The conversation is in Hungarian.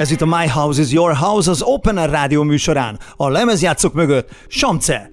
Ez itt a My House is Your House az Open Air rádió műsorán. A lemezjátszók mögött Samce.